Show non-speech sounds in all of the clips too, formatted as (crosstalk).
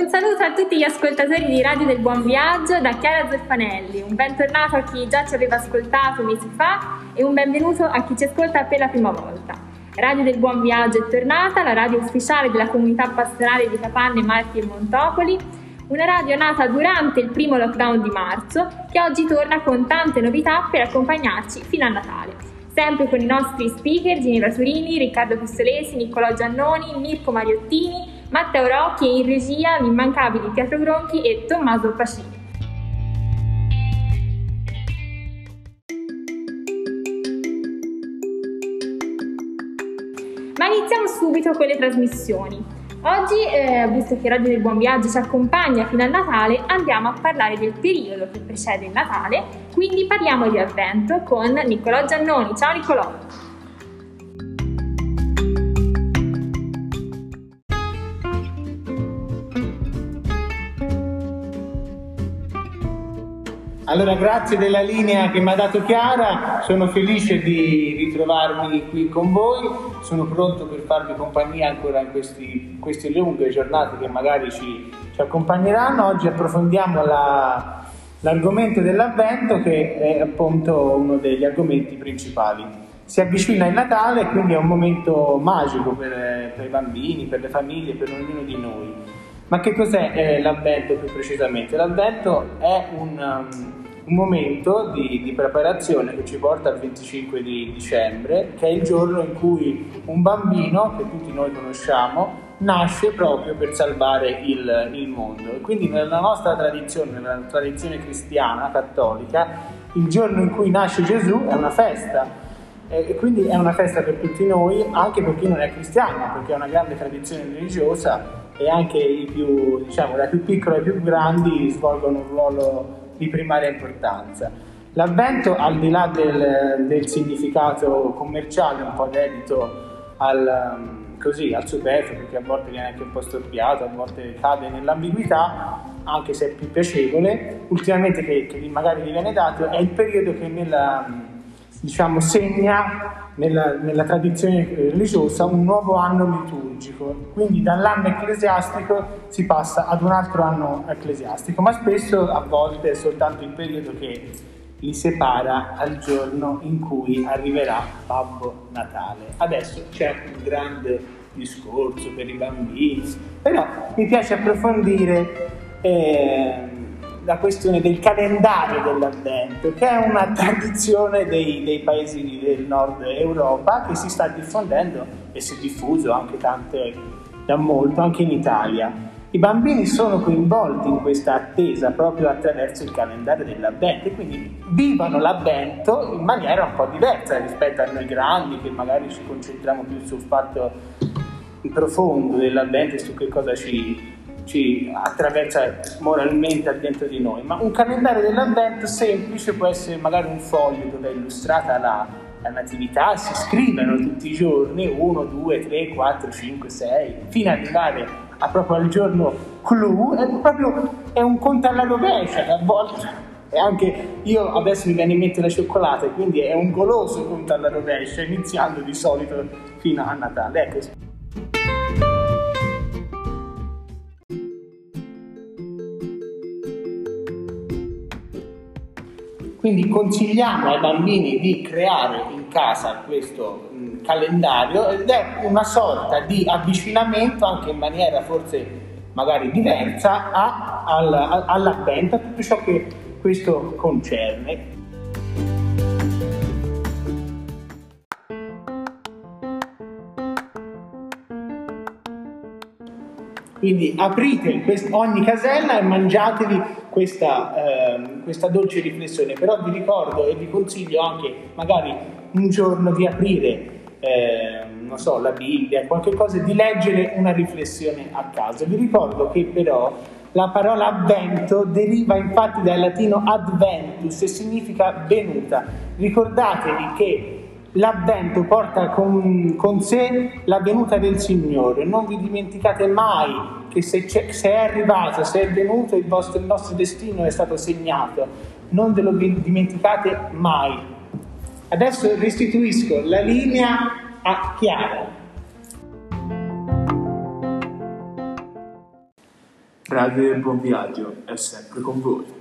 Un saluto a tutti gli ascoltatori di Radio del Buon Viaggio da Chiara Zeffanelli, un bentornato a chi già ci aveva ascoltato mesi fa e un benvenuto a chi ci ascolta per la prima volta. Radio del Buon Viaggio è tornata, la radio ufficiale della comunità pastorale di Capanne, Marchi e Montopoli, una radio nata durante il primo lockdown di marzo che oggi torna con tante novità per accompagnarci fino a Natale. Sempre con i nostri speaker Ginevra Turini, Riccardo Pistolesi, Niccolò Giannoni, Mirko Mariottini, Matteo Rocchi in regia l'immancabili Pietro Gronchi e Tommaso Pacini. Ma iniziamo subito con le trasmissioni. Oggi, eh, visto che Radio del Buon Viaggio ci accompagna fino a Natale, andiamo a parlare del periodo che precede il Natale, quindi parliamo di Avvento con Niccolò Giannoni. Ciao Niccolò! Allora, grazie della linea che mi ha dato Chiara, sono felice di ritrovarmi qui con voi, sono pronto per farvi compagnia ancora in questi, queste lunghe giornate che magari ci, ci accompagneranno. Oggi approfondiamo la, l'argomento dell'avvento che è appunto uno degli argomenti principali. Si avvicina il Natale, quindi è un momento magico per, per i bambini, per le famiglie, per ognuno di noi. Ma che cos'è eh, l'avvento più precisamente? L'avvento è un, um, un momento di, di, preparazione che ci porta al 25 di dicembre, che è il giorno in cui un bambino, che tutti noi conosciamo, nasce proprio per salvare il, il mondo. E quindi nella nostra tradizione, nella tradizione cristiana, cattolica, il giorno in cui nasce Gesù è una festa. E quindi è una festa per tutti noi, anche per chi non è cristiano, perché è una grande tradizione religiosa e anche più, diciamo, dai più piccoli ai più grandi svolgono un ruolo di primaria importanza. L'avvento, al di là del, del significato commerciale, un po' dedito al, così, al superfluo, perché a volte viene anche un po' storpiato, a volte cade nell'ambiguità, anche se è più piacevole, ultimamente che, che magari gli viene dato, è il periodo che nella, diciamo, segna nella, nella, tradizione religiosa un nuovo anno liturgico, quindi dall'anno ecclesiastico si passa ad un altro anno ecclesiastico, ma spesso a volte è soltanto il periodo che li separa al giorno in cui arriverà Babbo Natale. Adesso c'è un grande discorso per i bambini, però mi piace approfondire eh, la questione del calendario dell'Avvento, che è una (laughs) tradizione dei, dei, paesi del nord Europa che si sta diffondendo e si è diffuso anche tante, da molto, anche in Italia. I bambini sono coinvolti in questa attesa proprio attraverso il calendario dell'Avvento e quindi vivono l'Avvento in maniera un po' diversa rispetto a noi grandi che magari ci concentriamo più sul fatto profondo dell'Avvento e su che cosa ci, ci attraversa moralmente dentro di noi, ma un calendario dell'avvento semplice può essere magari un foglio dove è illustrata la, la natività, si scrivono tutti i giorni 1, 2, 3, 4, 5, 6, fino ad arrivare a proprio al giorno clou, è proprio è un conto alla rovescia a volte. E anche io adesso mi viene in mente la cioccolata, quindi è un goloso conto alla rovescia, iniziando di solito fino a Natale. Ecco. Quindi consigliamo ai bambini di creare in casa questo mh, calendario ed è una sorta di avvicinamento anche in maniera forse magari diversa a, al, all'avvento, a tutto ciò che questo concerne. Quindi aprite ogni casella e mangiatevi questa, eh, questa, dolce riflessione, però vi ricordo e vi consiglio anche magari un giorno di aprire, eh, non so, la Bibbia, qualche cosa, di leggere una riflessione a caso. Vi ricordo che però la parola avvento deriva infatti dal latino adventus e significa venuta. Ricordatevi che L'avvento porta con, con, sé la venuta del Signore. Non vi dimenticate mai che se, se è arrivato, se è venuto, il, vostro, il nostro destino è stato segnato. Non ve lo dimenticate mai. Adesso restituisco la linea a Chiara. Radio del Buon Viaggio è sempre con voi.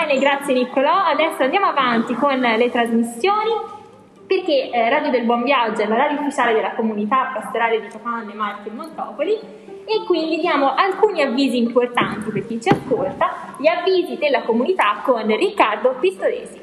Bene, grazie Niccolò. Adesso andiamo avanti con le trasmissioni perché eh, Radio del Buon Viaggio è la radio ufficiale della comunità pastorale di Capanne, Marche e Montopoli e quindi diamo alcuni avvisi importanti per chi ci ascolta, gli avvisi della comunità con Riccardo Pistoresi.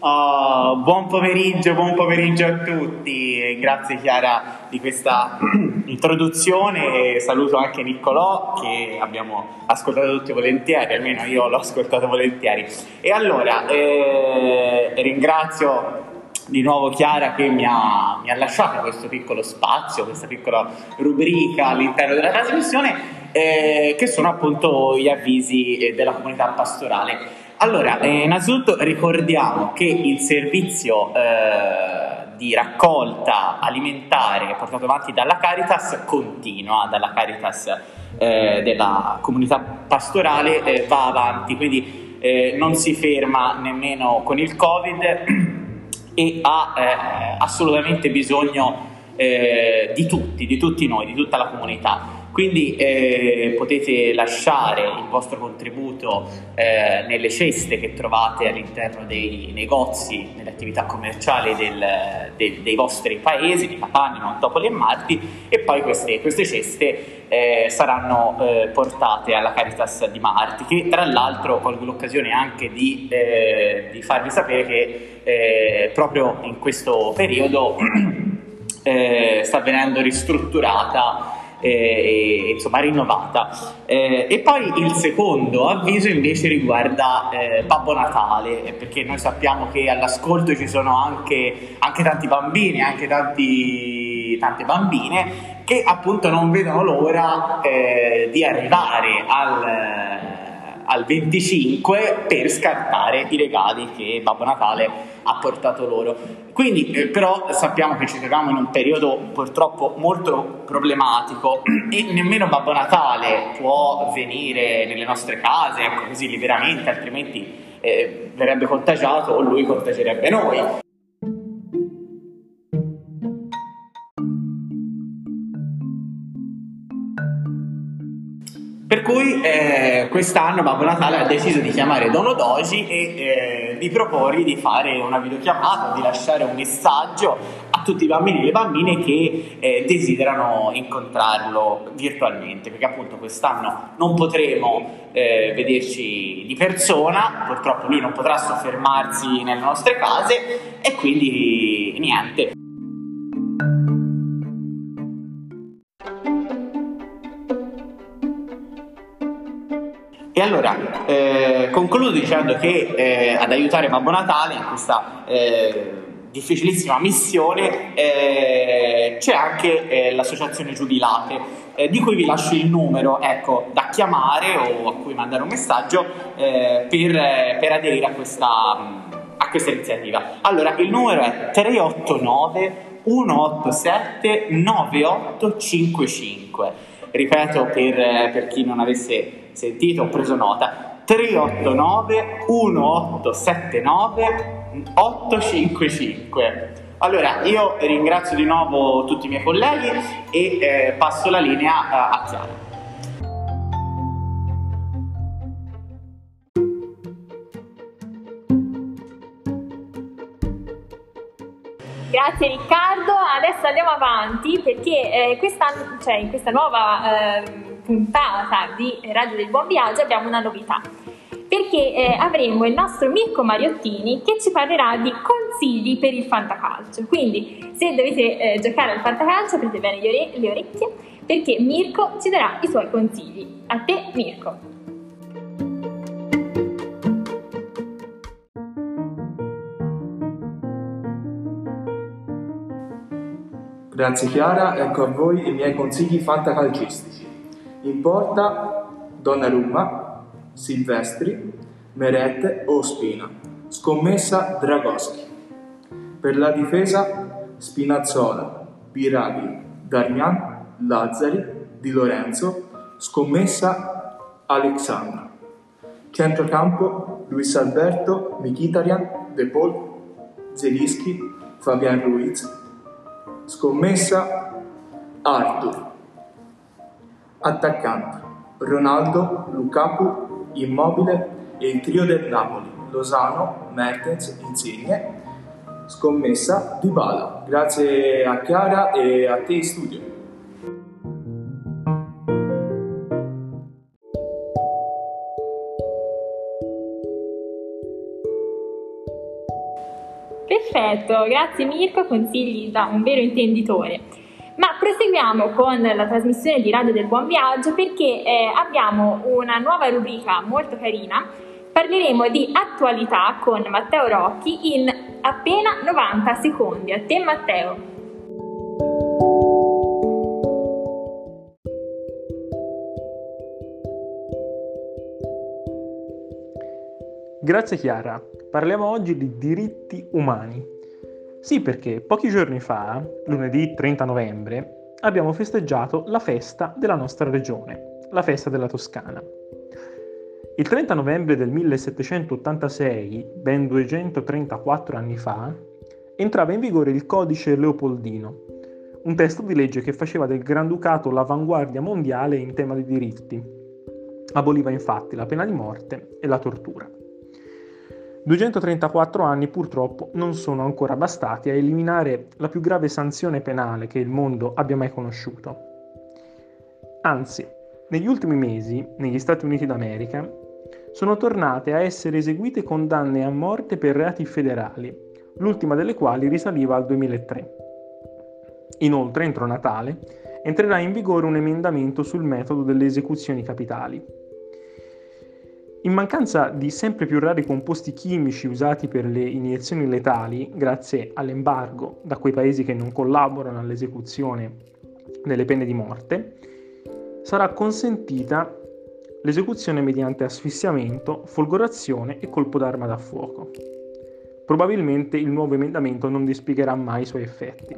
Oh, buon pomeriggio, buon pomeriggio a tutti. Grazie Chiara di questa (clears throat) introduzione e saluto anche Niccolò che abbiamo ascoltato tutti volentieri, almeno io l'ho ascoltato volentieri. E allora eh, ringrazio di nuovo Chiara che mi ha, mi ha, lasciato questo piccolo spazio, questa piccola rubrica all'interno della trasmissione, eh, che sono appunto gli avvisi eh, della comunità pastorale. Allora, eh, innanzitutto ricordiamo che il servizio eh, di raccolta alimentare portato avanti dalla Caritas continua, dalla Caritas eh, della comunità pastorale eh, va avanti, quindi eh, non si ferma nemmeno con il Covid e ha eh, assolutamente bisogno di tutti, di tutti noi, di tutta la comunità. Quindi eh, potete lasciare il vostro contributo eh, nelle ceste che trovate all'interno dei negozi, nelle attività commerciali del, del, dei vostri paesi, di Catania, Montopoli e Marti, e poi queste, queste ceste eh, saranno eh, portate alla Caritas di Marti, che tra l'altro colgo l'occasione anche di, eh, di farvi sapere che eh, proprio in questo periodo (clears throat) sta venendo ristrutturata eh, insomma rinnovata. Eh, e poi il secondo avviso invece riguarda eh, Babbo Natale, perché noi sappiamo che all'ascolto ci sono anche, anche tanti bambini, anche tanti, tante bambine che appunto non vedono l'ora eh, di arrivare al al 25 per scartare i regali che Babbo Natale ha portato loro. Quindi eh, però sappiamo che ci troviamo in un periodo purtroppo molto problematico (clears throat) e nemmeno Babbo Natale può venire nelle nostre case, ecco così liberamente, altrimenti eh, verrebbe contagiato o lui contagerebbe noi. Cui eh, quest'anno Babbo Natale ha deciso di chiamare Dono Doji e eh, di proporgli di fare una videochiamata, di lasciare un messaggio a tutti i bambini e le bambine che eh, desiderano incontrarlo virtualmente, perché appunto quest'anno non potremo eh, vederci di persona, purtroppo lui non potrà soffermarsi nelle nostre case e quindi niente. Allora eh, concludo dicendo che eh, ad aiutare Babbo Natale in questa eh, difficilissima missione eh, c'è anche eh, l'associazione Giubilate, eh, di cui vi lascio il numero ecco, da chiamare o a cui mandare un messaggio per, per, aderire a questa, a questa iniziativa. Allora il numero è 389 187 9855. Ripeto per, per chi non avesse sentito, ho preso nota, 389 1879 855. Allora, io ringrazio di nuovo tutti i miei colleghi e eh, passo la linea a, a Chiara. Grazie Riccardo, adesso andiamo avanti perché eh, cioè, in questa nuova eh, puntata di Radio del Buon Viaggio abbiamo una novità perché eh, avremo il nostro Mirko Mariottini che ci parlerà di consigli per il fantacalcio. Quindi se dovete eh, giocare al fantacalcio aprite bene le, ore- le orecchie perché Mirko ci darà i suoi consigli. A te Mirko! Grazie Chiara, ecco a voi i miei consigli fantacalcistici. In porta Donnarumma, Silvestri, Merette o Spina. Scommessa Dragoschi. Per la difesa Spinazzola, Biraghi, Darmian, Lazzari, Di Lorenzo. Scommessa Alexandra. Centrocampo Luis Alberto, Mkhitaryan, De Paul, Zelischi, Fabian Ruiz. Scommessa Arthur. Attaccante Ronaldo, Lukaku, Immobile e il trio del Napoli, Lozano, Mertens, Insigne. Scommessa Dybala. Grazie a Chiara e a te studio. Perfetto, grazie Mirko, consigli da un vero intenditore. Ma proseguiamo con la trasmissione di Radio del Buon Viaggio perché eh, abbiamo una nuova rubrica molto carina. Parleremo di attualità con Matteo Rocchi in appena 90 secondi. A te Matteo. Grazie Chiara. Parliamo oggi di diritti umani. Sì, perché pochi giorni fa, lunedì 30 novembre, abbiamo festeggiato la festa della nostra regione, la festa della Toscana. Il 30 novembre del 1786, ben 234 anni fa, entrava in vigore il Codice Leopoldino, un testo di legge che faceva del Granducato l'avanguardia mondiale in tema di diritti. Aboliva infatti la pena di morte e la tortura. 234 anni purtroppo non sono ancora bastati a eliminare la più grave sanzione penale che il mondo abbia mai conosciuto. Anzi, negli ultimi mesi, negli Stati Uniti d'America, sono tornate a essere eseguite condanne a morte per reati federali, l'ultima delle quali risaliva al 2003. Inoltre, entro Natale, entrerà in vigore un emendamento sul metodo delle esecuzioni capitali, in mancanza di sempre più rari composti chimici usati per le iniezioni letali, grazie all'embargo da quei paesi che non collaborano all'esecuzione delle pene di morte, sarà consentita l'esecuzione mediante asfissiamento, folgorazione e colpo d'arma da fuoco. Probabilmente il nuovo emendamento non dispiegherà mai i suoi effetti.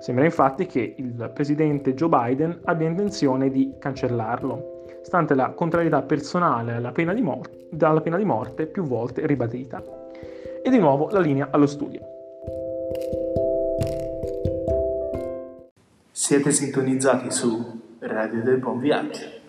Sembra infatti che il presidente Joe Biden abbia intenzione di cancellarlo stante la contrarietà personale alla pena di, mor- pena di morte più volte ribadita. E di nuovo la linea allo studio. Siete sintonizzati su Radio del Buon Viaggio.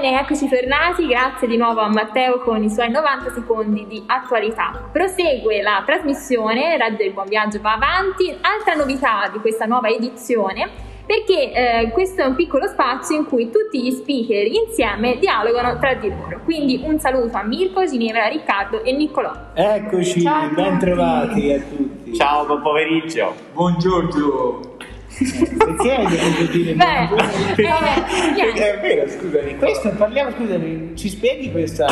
Bene, eccoci tornati, grazie di nuovo a Matteo con i suoi 90 secondi di attualità. Prosegue la trasmissione, Radio del Buon Viaggio va avanti, altra novità di questa nuova edizione perché eh, questo è un piccolo spazio in cui tutti gli speaker insieme dialogano tra di loro. Quindi un saluto a Mirko, Ginevra, Riccardo e Niccolò. Eccoci, ben trovati a tutti. Ciao, buon pomeriggio. Buongiorno. Perché Beh, eh. È vero, scusami. Questo parliamo, scusami, ci spieghi questa,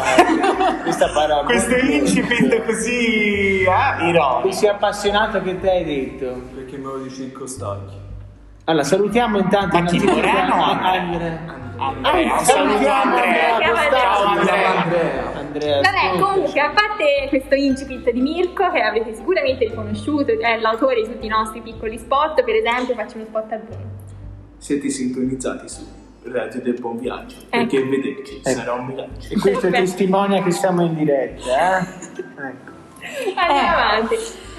questa parola? Questo incipit così eh, ironico. Così appassionato che te hai detto. Perché me lo dici il costacchio? Allora, salutiamo intanto Ma chi, Moreno o Andrea. Andrea? Ah, Salutiamo salutiamo Andrea. Andrea Ciao Costacchi. Andrea. Andrea. Andrea, Vabbè, comunque, a parte questo incipit di Mirko, che avrete sicuramente riconosciuto, è l'autore di tutti i nostri piccoli spot, per esempio, faccio uno spot a voi. Siete sintonizzati su Radio del Buon Viaggio. Perché vederci Ecco. sarà un miraggio. E questo Perfetto. testimonia che siamo in diretta, eh? Ecco. Andiamo avanti.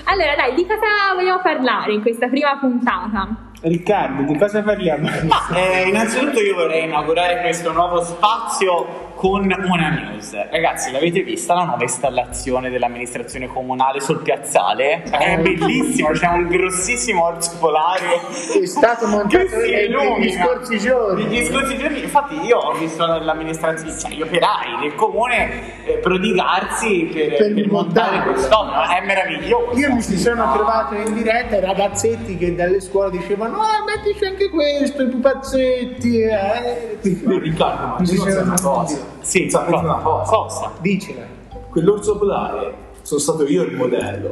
Allora, dai, di cosa vogliamo parlare in questa prima puntata? Riccardo, di cosa parliamo? Ma eh, innanzitutto io vorrei inaugurare questo nuovo spazio con una news. Ragazzi, l'avete vista la nuova installazione dell'amministrazione comunale sul piazzale? È bellissimo, c'è un grossissimo orso polare. È stato montato negli- scorsi giorni. Negli scorsi giorni, infatti, io ho visto l'amministrazione, cioè gli operai del comune eh, prodigarsi per, Per per montare quest'opera. È meraviglioso. Io mi ci sono trovato in diretta ragazzetti che dalle scuole dicevano ah mettici anche questo, i pupazzetti eh. Ma Riccardo, ma non sai una cosa? Sì, sapete cosa? una cosa? Cosa? Dicela. Quell'orso polare sono stato io il modello.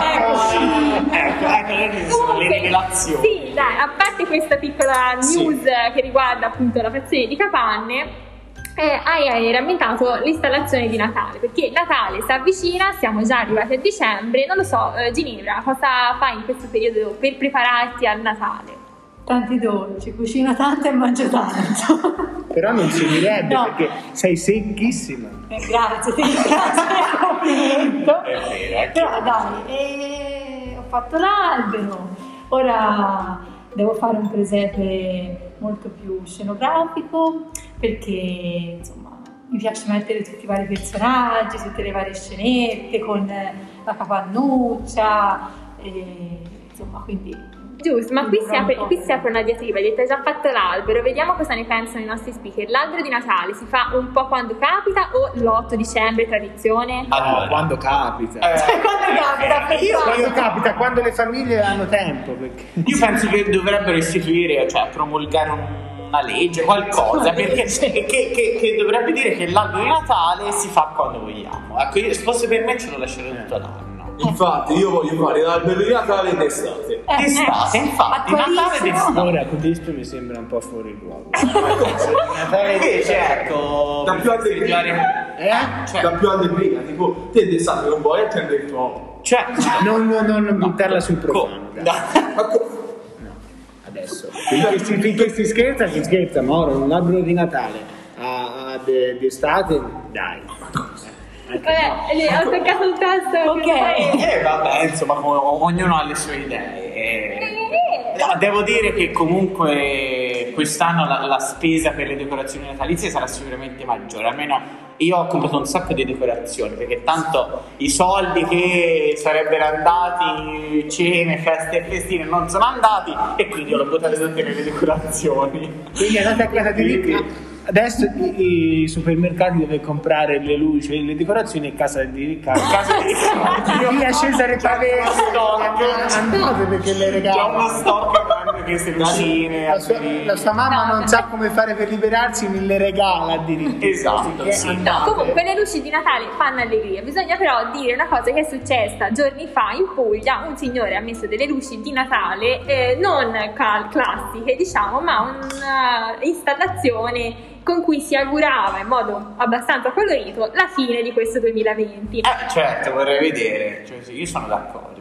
Eccoci. (laughs) Ecco, ecco, queste sono le rivelazioni. Sì, dai, a parte questa piccola Sì. news che riguarda appunto la frazione di Capanne, eh, hai rammentato l'installazione di Natale, perché Natale si avvicina, siamo già arrivati a dicembre, non lo so, eh, Ginevra, cosa fai in questo periodo per prepararti al Natale? Tanti dolci, cucino tanto e mangio tanto. (laughs) Però non si direbbe No. perché sei secchissima. Eh, grazie, ti ringrazio per il complimento. È vero, Però dai, ho fatto l'albero, ora devo fare un presepe molto più scenografico perché insomma mi piace mettere tutti i vari personaggi, tutte le varie scenette con la capannuccia, e, insomma quindi... Giusto, ma qui si, apre, qui si apre una diatriba, hai detto hai già fatto l'albero, vediamo cosa ne pensano i nostri speaker. L'albero di Natale si fa un po' quando capita o l'8 dicembre tradizione? Allora, quando capita. eh, (laughs) Quando capita, per io- Quando capita, quando le famiglie hanno tempo. Perché... Io penso che dovrebbero istituire, cioè promulgare un- una legge, qualcosa, perché che, che- che dovrebbe dire che l'albero di Natale si fa quando vogliamo. Ecco, io, se fosse per me ce lo lascerei tutto l'anno. Infatti, io voglio fare l'albero di Natale in estate. Eh, D'estate, eh, infatti, Natale d'estate. Ora questo mi sembra un po' fuori luogo. Invece, ecco, Da più altre festeggiare- Eh? Cioè, Da più allegria, tipo, te d'estate non vuoi accendere il tuo cioè, Non, non, non buttarla sul co- profano. dai. da- Adesso. Finché si, finché si scherza, si scherza, Moro. Un albero di Natale a, a de- d'estate, dai. Vabbè, lì, ho toccato il tasto. Ok. Eh, vabbè, insomma, ognuno ha le sue idee. Eh, no, devo dire che comunque quest'anno la, la spesa per le decorazioni natalizie sarà sicuramente maggiore. Almeno io ho comprato un sacco di decorazioni perché tanto i soldi che sarebbero andati, cene, feste e festine, non sono andati e quindi ho buttate tutte le decorazioni. Quindi andate a casa di Riccardo. Adesso i, i supermercati dove comprare le luci e le decorazioni a casa di Riccardo. Casa di Riccardo. Via Cesare Pavese. Andate perché le C'è uno stock se lucine, La sua, la sua mamma non sa come fare per liberarsi, me le regala addirittura. Esatto, sì. No, comunque le luci di Natale fanno allegria, bisogna però dire una cosa che è successa giorni fa in Puglia, un signore ha messo delle luci di Natale eh, non cal- classiche diciamo, ma un'installazione con cui si augurava in modo abbastanza colorito la fine di questo 2020. Eh, certo, vorrei vedere. Cioè, sì, io sono d'accordo.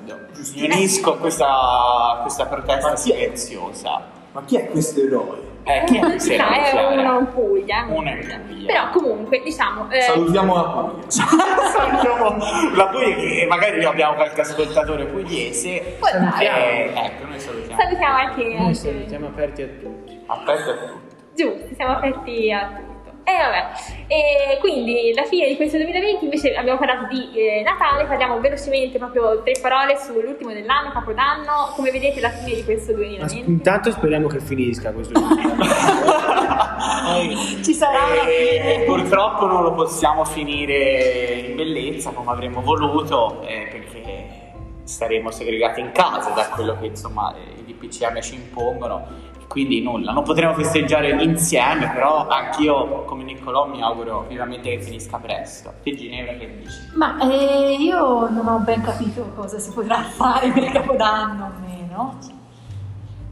Mi unisco a questa, questa protesta Ma chi è? silenziosa. Ma chi è questo eroe? Eh, chi è si sei sa, è uno in Puglia. Uno in Puglia. Però comunque diciamo... eh, Salutiamo la Puglia. (laughs) Salutiamo la Puglia che magari abbiamo qualche ascoltatore pugliese. Poi dai. Eh, ecco, noi salutiamo. salutiamo anche... Noi siamo aperti a tutti. Aspetta a tutti. Giusto, siamo aperti a tutto. E vabbè, e quindi la fine di questo 2020 invece abbiamo parlato di eh, Natale, parliamo velocemente proprio tre parole sull'ultimo dell'anno, Capodanno, come vedete la fine di questo Ma 2020. intanto speriamo che finisca questo video. (laughs) Ci sarà una E fine. purtroppo non lo possiamo finire in bellezza come avremmo voluto eh, perché staremo segregati in casa da quello che insomma eh, i DPCM ci impongono quindi nulla, non potremo festeggiare insieme però anch'io come Niccolò mi auguro vivamente che finisca presto te Ginevra che dici? Ma eh, io non ho ben capito cosa si potrà fare per Capodanno o meno.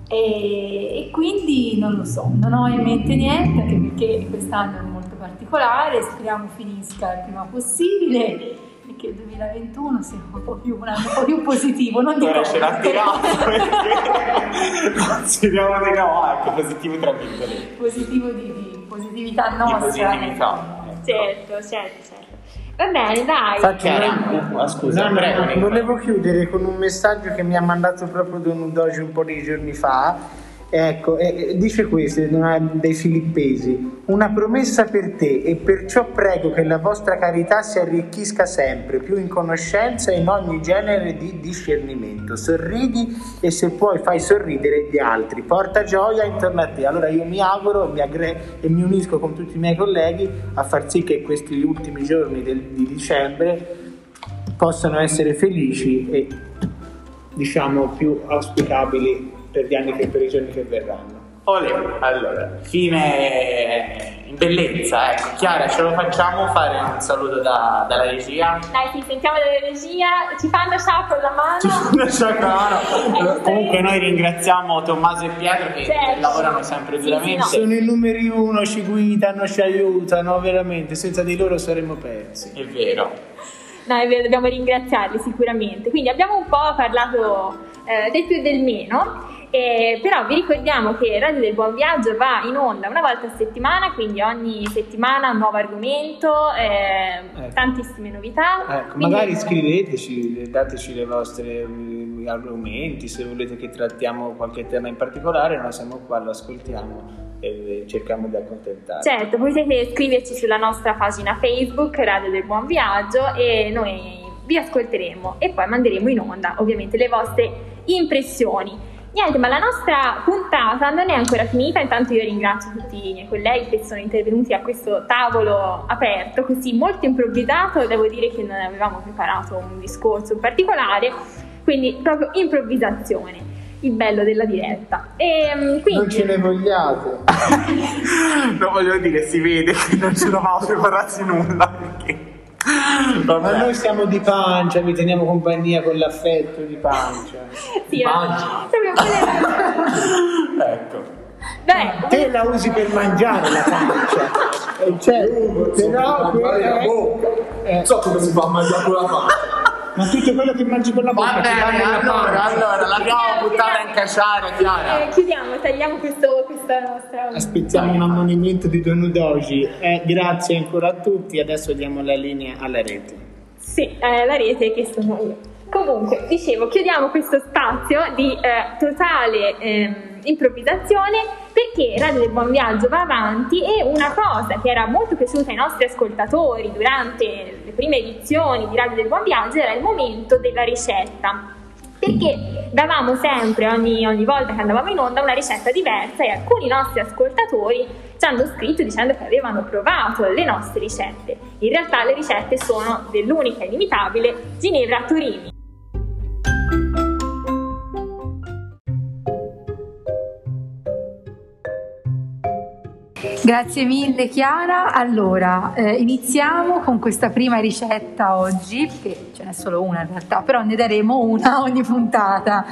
E, e quindi non lo so, non ho in mente niente, anche perché quest'anno è molto particolare, speriamo finisca il prima possibile che il 2021 sia un po' più, un anno un po' più positivo. Non dico Ora ce perché (laughs) consideriamo di no, ecco, positivo tra virgolette positivo di, di positività di nostra. positività ecco. Certo, certo, certo. Va bene, dai. Ah, scusa, No, prego, volevo chiudere con un messaggio che mi ha mandato proprio Don Udogi un po' di giorni fa. Ecco, e- e dice questo, dei filippesi, una promessa per te e perciò prego che la vostra carità si arricchisca sempre, più in conoscenza e in ogni genere di discernimento. Sorridi e se puoi fai sorridere gli altri, porta gioia intorno a te. Allora io mi auguro mi aggre- e mi unisco con tutti i miei colleghi a far sì che questi ultimi giorni del- di dicembre possano essere felici e diciamo più auspicabili per gli anni che per i giorni che verranno. Olè, allora, fine in bellezza, ecco. Chiara, ce lo facciamo fare un saluto da- dalla regia? Dai, ti sentiamo dalla regia, ci fanno sciacquo la mano. Eh, (laughs) Comunque noi ringraziamo Tommaso e Pietro che Certo. lavorano sempre Sì, duramente. sì, no. Sono i numeri uno, ci guidano, ci aiutano, veramente, senza di loro saremmo persi. È vero. No, è vero, dobbiamo ringraziarli sicuramente. Quindi abbiamo un po' parlato eh, del più e del meno, eh, però vi ricordiamo che Radio del Buon Viaggio va in onda una volta a settimana, quindi ogni settimana un nuovo argomento, eh, Ecco. tantissime novità. Ecco, Quindi- magari scriveteci, dateci le vostre eh, argomenti, se volete che trattiamo qualche tema in particolare, noi siamo qua, lo ascoltiamo e cerchiamo di accontentare. Certo, potete scriverci sulla nostra pagina Facebook Radio del Buon Viaggio e noi vi ascolteremo e poi manderemo in onda ovviamente le vostre impressioni. Niente, ma la nostra puntata non è ancora finita, intanto io ringrazio tutti i miei colleghi che sono intervenuti a questo tavolo aperto, così molto improvvisato, devo dire che non avevamo preparato un discorso in particolare, quindi proprio improvvisazione, il bello della diretta. E, mm, quindi... Non ce ne vogliate. (laughs) Non voglio dire, si vede che non ci eravamo preparati nulla Ma noi siamo di pancia, vi teniamo compagnia con l'affetto di pancia. (laughs) Sì, proprio volevo- Ecco. Beh, Te la usi per mangiare la pancia. (laughs) Eh, Cioè, però quella è- eh, Non so come si fa a mangiare con la pancia. Ma tutto quello che mangi con la bocca Va bene, allora, allora, l'abbiamo buttata in cacciara, eh, Chiara. chiudiamo, tagliamo questo, questa nostra... Aspettiamo un ammonimento di Don Udogi. Eh, grazie ancora a tutti. Adesso diamo la linea alla rete. Sì, eh, la rete che sono io. Comunque, dicevo, chiudiamo questo spazio di eh, totale ehm, improvvisazione perché Radio del Buon Viaggio va avanti e una cosa che era molto piaciuta ai nostri ascoltatori durante le prime edizioni di Radio del Buon Viaggio era il momento della ricetta. Perché davamo sempre, ogni, ogni volta che andavamo in onda, una ricetta diversa e alcuni nostri ascoltatori ci hanno scritto dicendo che avevano provato le nostre ricette. In realtà le ricette sono dell'unica e inimitabile Ginevra Turini. Grazie mille Chiara. Allora, eh, iniziamo con questa prima ricetta oggi, che ce n'è solo una in realtà, però ne daremo una ogni puntata.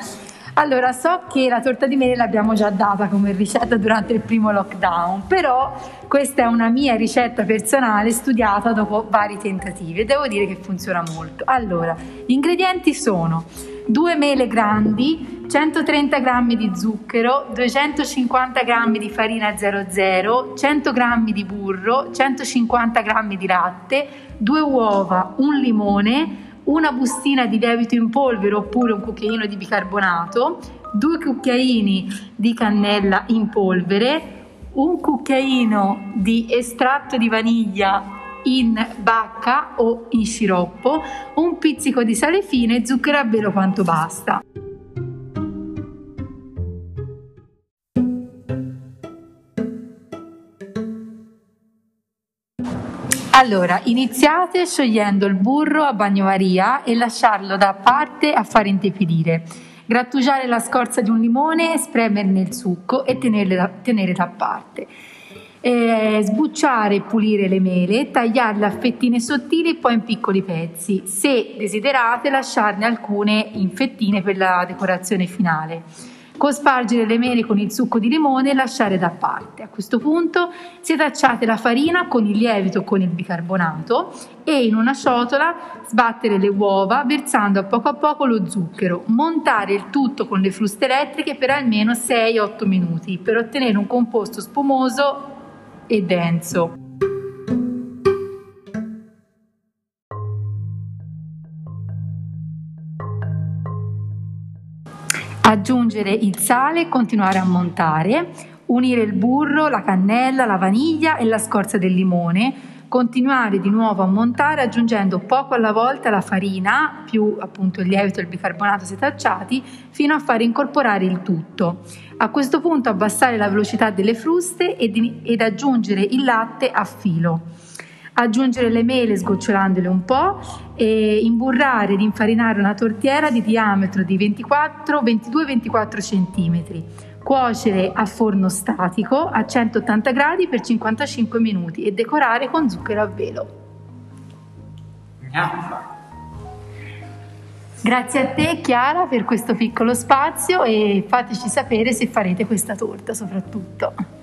Allora, so che la torta di mele l'abbiamo già data come ricetta durante il primo lockdown, però questa è una mia ricetta personale studiata dopo vari tentativi e devo dire che funziona molto. Allora, gli ingredienti sono due mele grandi, 130 g di zucchero, 250 g di farina 00, 100 g di burro, 150 g di latte, due uova, un limone, una bustina di lievito in polvere oppure un cucchiaino di bicarbonato, due cucchiaini di cannella in polvere, un cucchiaino di estratto di vaniglia in bacca o in sciroppo, un pizzico di sale fine e zucchero a velo quanto basta. Allora, iniziate sciogliendo il burro a bagnomaria e lasciarlo da parte a fare intiepidire. Grattugiare la scorza di un limone, spremerne il succo e tenerle da, tenere da parte. Eh, sbucciare e pulire le mele, tagliarle a fettine sottili e poi in piccoli pezzi. Se desiderate, lasciarne alcune in fettine per la decorazione finale. Cospargere le mele con il succo di limone e lasciare da parte. A questo punto setacciate la farina con il lievito o con il bicarbonato e in una ciotola sbattere le uova versando a poco a poco lo zucchero. Montare il tutto con le fruste elettriche per almeno 6-8 minuti per ottenere un composto spumoso e denso. Aggiungere il sale e continuare a montare, unire il burro, la cannella, la vaniglia e la scorza del limone, continuare di nuovo a montare aggiungendo poco alla volta la farina più appunto il lievito e il bicarbonato setacciati fino a far incorporare il tutto. A questo punto abbassare la velocità delle fruste ed, ed aggiungere il latte a filo. Aggiungere le mele sgocciolandole un po' e imburrare ed infarinare una tortiera di diametro di 24-22-24 cm. Cuocere a forno statico a 180 gradi per 55 minuti e decorare con zucchero a velo. Grazie a te Chiara per questo piccolo spazio e fateci sapere se farete questa torta soprattutto.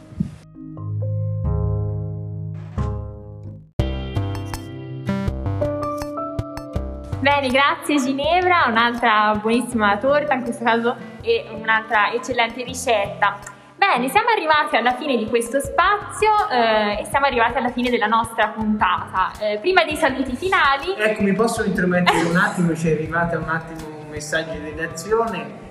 Bene, grazie Ginevra, un'altra buonissima torta, in questo caso e un'altra eccellente ricetta. Bene, siamo arrivati alla fine di questo spazio eh, e siamo arrivati alla fine della nostra puntata. Eh, prima dei saluti finali... Ecco, mi posso intromettere un attimo, ci è arrivato un attimo un messaggio di redazione.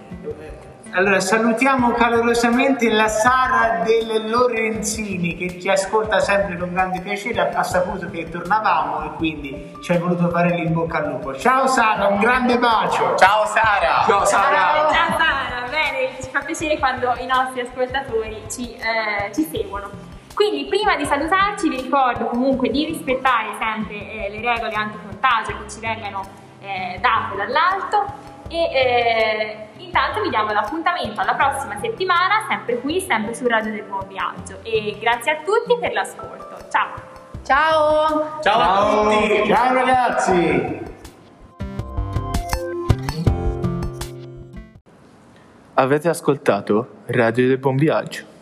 Allora, salutiamo calorosamente la Sara del Lorenzini che ci ascolta sempre con grande piacere, ha saputo che tornavamo e quindi ci hai voluto fare l'in bocca al lupo. Ciao Sara, un grande bacio! Ciao Sara! Ciao Sara! Ciao Sara, bene, ci fa piacere quando i nostri ascoltatori ci, eh, ci seguono. Quindi prima di salutarci vi ricordo comunque di rispettare sempre eh, le regole anticontagio che ci vengano eh, date dall'alto e eh, intanto vi diamo l'appuntamento alla prossima settimana, sempre qui, sempre su Radio del Buon Viaggio e grazie a tutti per l'ascolto. Ciao! Ciao! Ciao a tutti! Ciao ragazzi! Avete ascoltato Radio del Buon Viaggio?